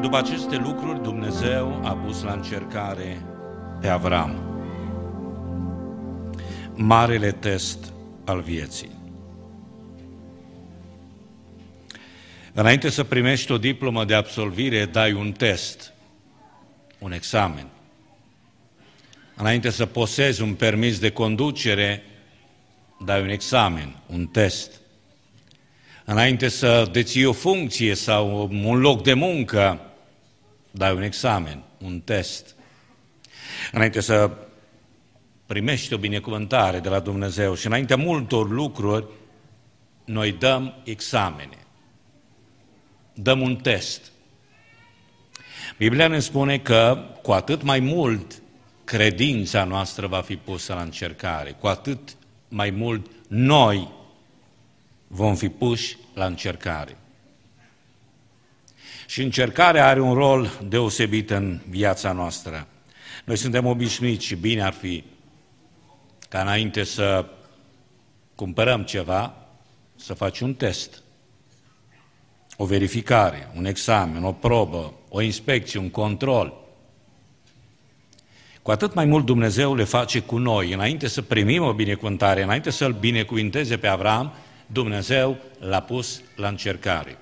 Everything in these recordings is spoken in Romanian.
După aceste lucruri, Dumnezeu a pus la încercare pe Avram. Marele test al vieții. Înainte să primești o diplomă de absolvire, dai un test, un examen. Înainte să posezi un permis de conducere, dai un examen, un test. Înainte să deții o funcție sau un loc de muncă, dai un examen, un test. Înainte să primești o binecuvântare de la Dumnezeu și înainte multor lucruri, noi dăm examene. Dăm un test. Biblia ne spune că cu atât mai mult credința noastră va fi pusă la încercare, cu atât mai mult noi vom fi puși la încercare. Și încercarea are un rol deosebit în viața noastră. Noi suntem obișnuiți și bine ar fi ca înainte să cumpărăm ceva, să faci un test, o verificare, un examen, o probă, o inspecție, un control. Cu atât mai mult Dumnezeu le face cu noi. Înainte să primim o binecuvântare, înainte să-L binecuvinteze pe Avram, Dumnezeu l-a pus la încercare.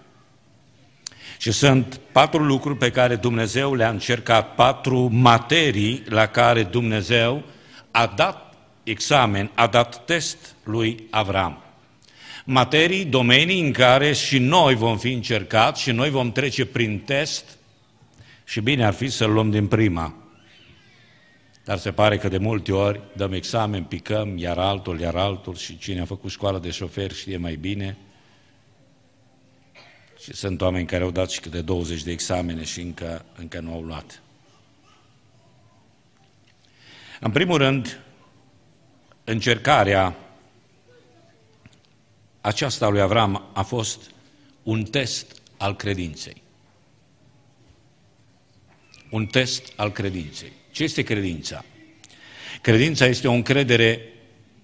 Și sunt patru lucruri pe care Dumnezeu le-a încercat, patru materii la care Dumnezeu a dat examen, a dat test lui Avram. Materii, domenii în care și noi vom fi încercați și noi vom trece prin test și bine ar fi să-l luăm din prima. Dar se pare că de multe ori dăm examen, picăm, iar altul, iar altul și cine a făcut școală de șofer știe mai bine. Și sunt oameni care au dat și câte 20 de examene și încă, încă nu au luat. În primul rând, încercarea aceasta lui Avram a fost un test al credinței. Un test al credinței. Ce este credința? Credința este o încredere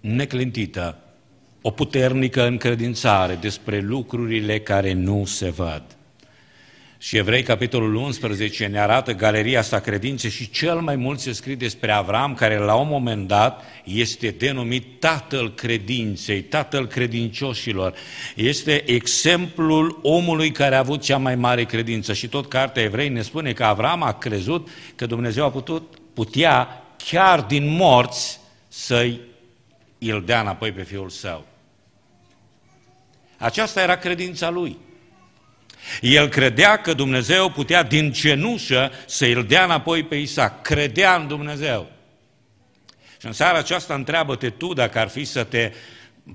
neclintită, o puternică încredințare despre lucrurile care nu se văd. Și Evrei, capitolul 11, ne arată galeria asta credințe și cel mai mult se scrie despre Avram, care la un moment dat este denumit tatăl credinței, tatăl credincioșilor. Este exemplul omului care a avut cea mai mare credință. Și tot cartea Evrei ne spune că Avram a crezut că Dumnezeu a putut, putea chiar din morți să-i îl dea înapoi pe fiul său. Aceasta era credința lui. El credea că Dumnezeu putea din cenușă să îl dea înapoi pe Isaac. Credea în Dumnezeu. Și în seara aceasta întreabă-te tu dacă ar fi să te,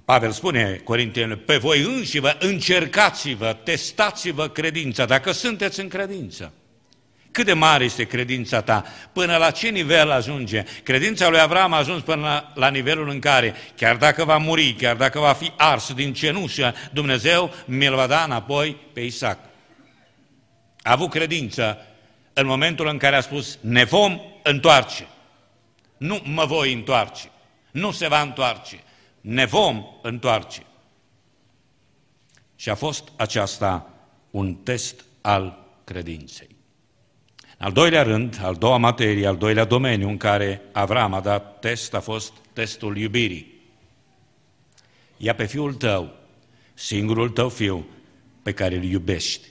Pavel spune Corintienilor, pe voi înși vă încercați-vă, testați-vă credința, dacă sunteți în credință. Cât de mare este credința ta? Până la ce nivel ajunge? Credința lui Avram a ajuns până la, la nivelul în care, chiar dacă va muri, chiar dacă va fi ars din cenușă, Dumnezeu mi-l va da înapoi pe Isaac. A avut credință în momentul în care a spus, ne vom întoarce. Nu mă voi întoarce. Nu se va întoarce. Ne vom întoarce. Și a fost aceasta un test al credinței. Al doilea rând, al doua materie, al doilea domeniu în care Avram a dat test a fost testul iubirii. Ia pe fiul tău, singurul tău fiu, pe care îl iubești.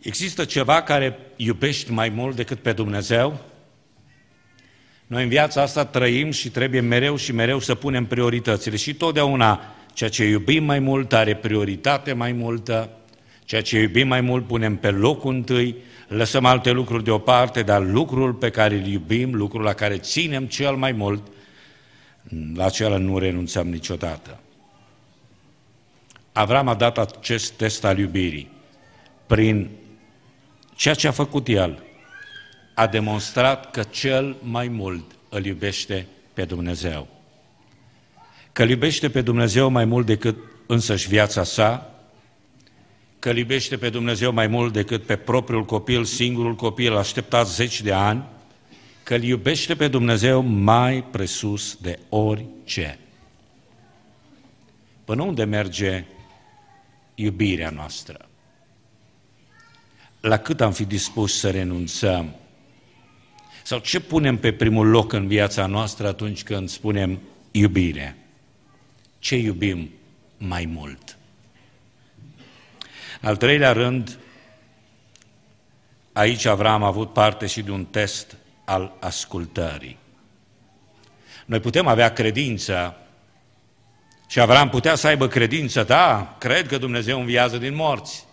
Există ceva care iubești mai mult decât pe Dumnezeu? Noi în viața asta trăim și trebuie mereu și mereu să punem prioritățile și totdeauna ceea ce iubim mai mult are prioritate mai multă, Ceea ce iubim mai mult punem pe locul întâi, lăsăm alte lucruri deoparte, dar lucrul pe care îl iubim, lucrul la care ținem cel mai mult, la acela nu renunțăm niciodată. Avram a dat acest test al iubirii. Prin ceea ce a făcut el, a demonstrat că cel mai mult îl iubește pe Dumnezeu. Că îl iubește pe Dumnezeu mai mult decât însăși viața sa, că îl iubește pe Dumnezeu mai mult decât pe propriul copil, singurul copil așteptat zeci de ani, că îl iubește pe Dumnezeu mai presus de orice. Până unde merge iubirea noastră? la cât am fi dispus să renunțăm? Sau ce punem pe primul loc în viața noastră atunci când spunem iubire? Ce iubim mai mult? Al treilea rând, aici Avram a avut parte și de un test al ascultării. Noi putem avea credință și Avram putea să aibă credință, da, cred că Dumnezeu înviază din morți.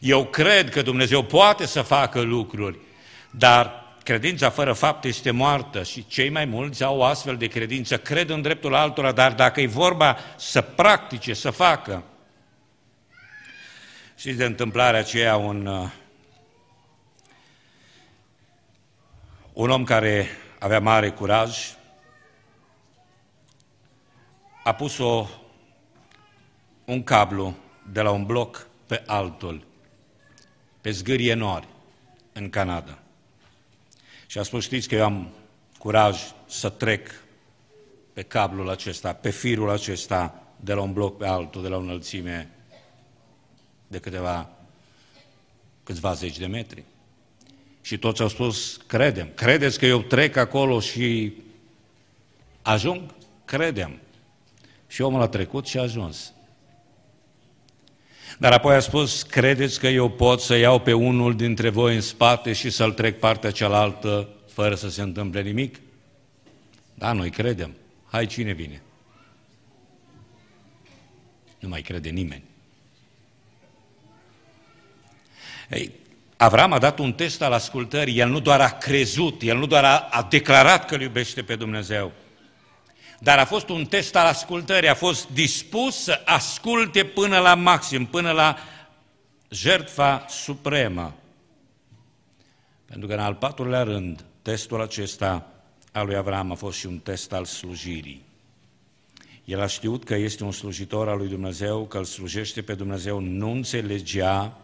Eu cred că Dumnezeu poate să facă lucruri, dar credința fără fapt este moartă și cei mai mulți au o astfel de credință, cred în dreptul altora, dar dacă e vorba să practice, să facă. Și de întâmplarea aceea un, uh, un om care avea mare curaj, a pus o, un cablu de la un bloc pe altul, pe zgârie nori, în Canada. Și a spus, știți că eu am curaj să trec pe cablul acesta, pe firul acesta, de la un bloc pe altul, de la o înălțime de câteva, câțiva zeci de metri. Și toți au spus, credem. Credeți că eu trec acolo și ajung? Credem. Și omul a trecut și a ajuns. Dar apoi a spus, credeți că eu pot să iau pe unul dintre voi în spate și să-l trec partea cealaltă fără să se întâmple nimic? Da, noi credem. Hai, cine vine? Nu mai crede nimeni. Avram a dat un test al ascultării, el nu doar a crezut, el nu doar a, a declarat că îl iubește pe Dumnezeu, dar a fost un test al ascultării, a fost dispus să asculte până la maxim, până la jertfa supremă. Pentru că în al patrulea rând, testul acesta al lui Avram a fost și un test al slujirii. El a știut că este un slujitor al lui Dumnezeu, că îl slujește pe Dumnezeu, nu înțelegea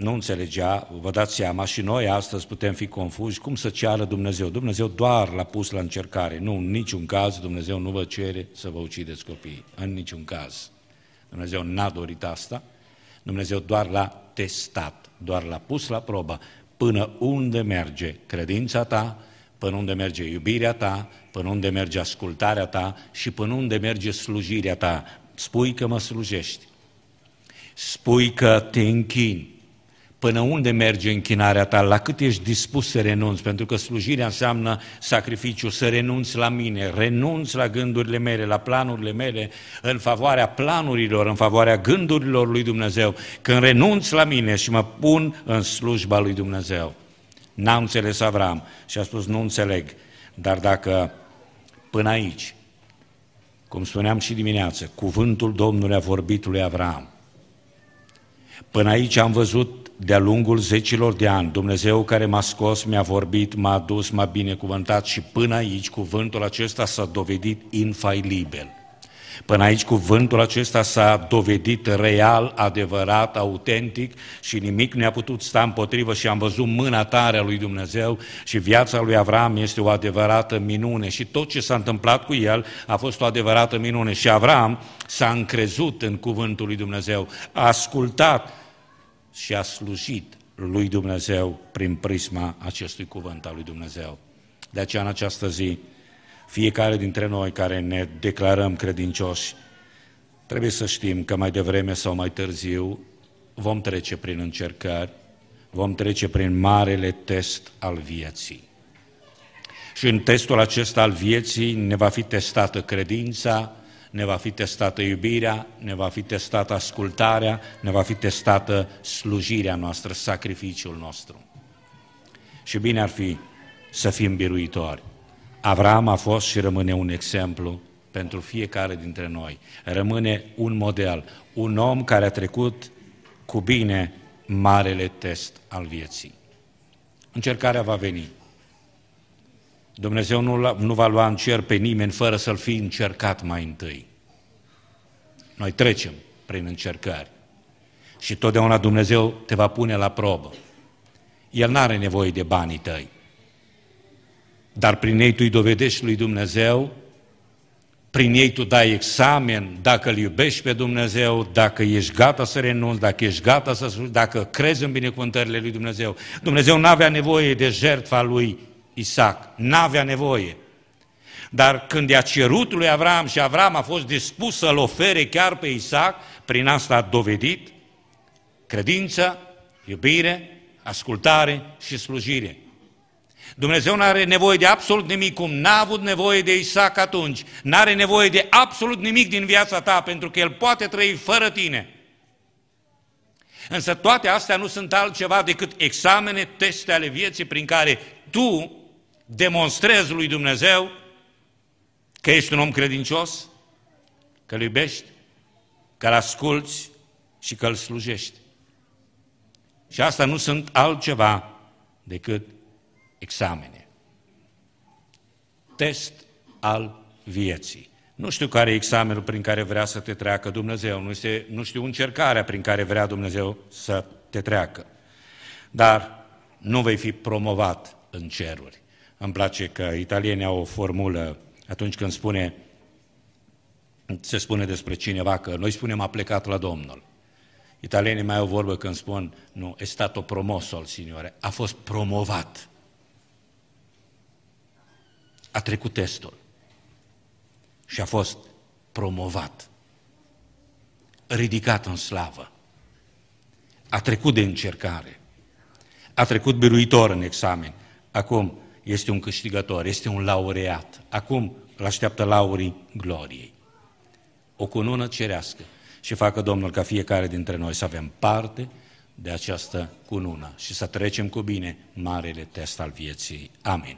nu înțelegea, vă dați seama, și noi astăzi putem fi confuzi, cum să ceară Dumnezeu? Dumnezeu doar l-a pus la încercare. Nu, în niciun caz Dumnezeu nu vă cere să vă ucideți copiii, în niciun caz. Dumnezeu n-a dorit asta, Dumnezeu doar l-a testat, doar l-a pus la probă până unde merge credința ta, până unde merge iubirea ta, până unde merge ascultarea ta și până unde merge slujirea ta. Spui că mă slujești, spui că te închini, Până unde merge închinarea ta? La cât ești dispus să renunți? Pentru că slujirea înseamnă sacrificiu, să renunți la mine, renunți la gândurile mele, la planurile mele, în favoarea planurilor, în favoarea gândurilor lui Dumnezeu. Când renunți la mine și mă pun în slujba lui Dumnezeu. N-a înțeles Avram și a spus, nu înțeleg, dar dacă până aici, cum spuneam și dimineață, cuvântul Domnului a vorbit lui Avram, Până aici am văzut de-a lungul zecilor de ani, Dumnezeu care m-a scos, mi-a vorbit, m-a adus, m-a binecuvântat și până aici cuvântul acesta s-a dovedit infailibil. Până aici cuvântul acesta s-a dovedit real, adevărat, autentic și nimic nu a putut sta împotrivă și am văzut mâna tare a lui Dumnezeu și viața lui Avram este o adevărată minune. Și tot ce s-a întâmplat cu el a fost o adevărată minune. Și Avram s-a încrezut în cuvântul lui Dumnezeu, a ascultat și a slujit lui Dumnezeu prin prisma acestui cuvânt al lui Dumnezeu. De aceea în această zi, fiecare dintre noi care ne declarăm credincioși, trebuie să știm că mai devreme sau mai târziu vom trece prin încercări, vom trece prin marele test al vieții. Și în testul acesta al vieții ne va fi testată credința, ne va fi testată iubirea, ne va fi testată ascultarea, ne va fi testată slujirea noastră, sacrificiul nostru. Și bine ar fi să fim biruitori. Avram a fost și rămâne un exemplu pentru fiecare dintre noi. Rămâne un model, un om care a trecut cu bine marele test al vieții. Încercarea va veni. Dumnezeu nu, nu va lua în cer pe nimeni fără să-l fi încercat mai întâi. Noi trecem prin încercări și totdeauna Dumnezeu te va pune la probă. El nu are nevoie de banii tăi, dar prin ei tu îi dovedești lui Dumnezeu prin ei tu dai examen dacă îl iubești pe Dumnezeu, dacă ești gata să renunți, dacă ești gata să dacă crezi în binecuvântările lui Dumnezeu. Dumnezeu nu avea nevoie de jertfa lui Isaac, n-avea nevoie. Dar când i-a cerut lui Avram și Avram a fost dispus să-l ofere chiar pe Isaac, prin asta a dovedit credință, iubire, ascultare și slujire. Dumnezeu nu are nevoie de absolut nimic, cum n-a avut nevoie de Isaac atunci. Nu are nevoie de absolut nimic din viața ta, pentru că El poate trăi fără tine. Însă toate astea nu sunt altceva decât examene, teste ale vieții prin care tu demonstrezi lui Dumnezeu că ești un om credincios, că îl iubești, că îl asculți și că îl slujești. Și asta nu sunt altceva decât examene. Test al vieții. Nu știu care e examenul prin care vrea să te treacă Dumnezeu, nu, este, nu știu încercarea prin care vrea Dumnezeu să te treacă. Dar nu vei fi promovat în ceruri. Îmi place că italienii au o formulă atunci când spune, se spune despre cineva că noi spunem a plecat la Domnul. Italienii mai au vorbă când spun, nu, e stato promosso al Signore, a fost promovat. A trecut testul. Și a fost promovat, ridicat în slavă, a trecut de încercare, a trecut biruitor în examen, acum este un câștigător, este un laureat, acum îl așteaptă laurii gloriei. O cunună cerească și facă Domnul ca fiecare dintre noi să avem parte de această cunună și să trecem cu bine marele test al vieții. Amin.